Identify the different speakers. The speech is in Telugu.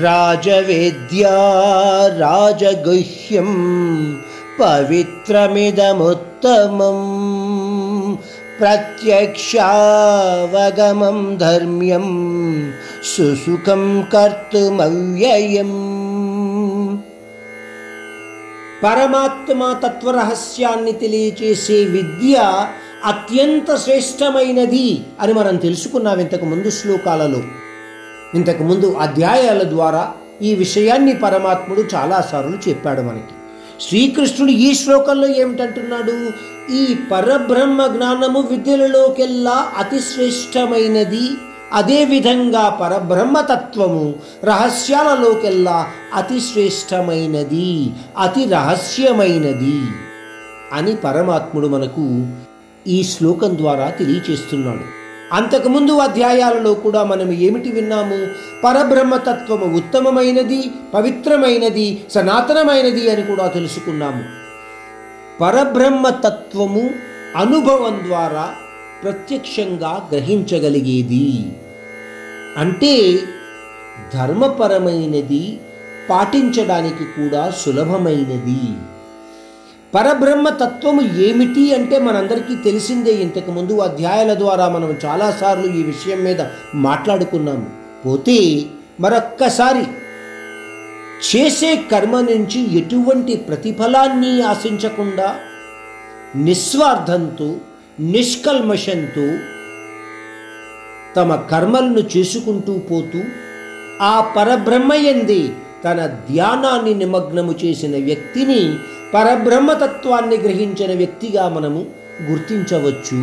Speaker 1: రాజవేద్యా రాజగుహ్యం పవిత్రమిదముత్తమం. ప్రత్యక్షావగమం ధర్మ్యం సుసుఖం కర్తుమవ్యయం. పరమాత్మ తత్వరహస్యాన్ని తెలియచేసే విద్య అత్యంత శ్రేష్టమైనది అని మనం తెలుసుకున్నాం ఇంతకు ముందు శ్లోకాలలో. ఇంతకు ముందు అధ్యాయాల ద్వారా ఈ విషయాన్ని పరమాత్ముడు చాలాసార్లు చెప్పాడు మనకి. శ్రీకృష్ణుడు ఈ శ్లోకంలో ఏమిటంటున్నాడు? ఈ పరబ్రహ్మ జ్ఞానము విద్యలలోకెల్లా అతిశ్రేష్టమైనది. అదేవిధంగా పరబ్రహ్మతత్వము రహస్యాలలోకెల్లా అతిశ్రేష్టమైనది. అతి రహస్యమైనది అని పరమాత్ముడు మనకు ఈ శ్లోకం ద్వారా తెలియచేస్తున్నాడు. అంతకుముందు అధ్యాయాలలో కూడా మనం ఏమిటి విన్నాము? పరబ్రహ్మతత్వము ఉత్తమమైనది పవిత్రమైనది సనాతనమైనది అని కూడా తెలుసుకున్నాము. పరబ్రహ్మతత్వము అనుభవం ద్వారా ప్రత్యక్షంగా గ్రహించగలిగేది. అంటే ధర్మపరమైనది పాటించడానికి కూడా సులభమైనది. పరబ్రహ్మ తత్వము ఏమిటి అంటే మనందరికీ తెలిసిందే. ఇంతకు ముందు అధ్యాయాల ద్వారా మనం చాలాసార్లు ఈ విషయం మీద మాట్లాడుకున్నాము. పోతే మరొక్కసారి చేసే కర్మ నుంచి ఎటువంటి ప్రతిఫలాన్ని ఆశించకుండా నిస్వార్థంతో నిష్కల్మషంతో తమ కర్మలను చేసుకుంటూ పోతూ ఆ పరబ్రహ్మయందే తన ధ్యానాన్ని నిమగ్నము చేసిన వ్యక్తిని పరబ్రహ్మతత్వాన్ని గ్రహించిన వ్యక్తిగా మనము గుర్తించవచ్చు.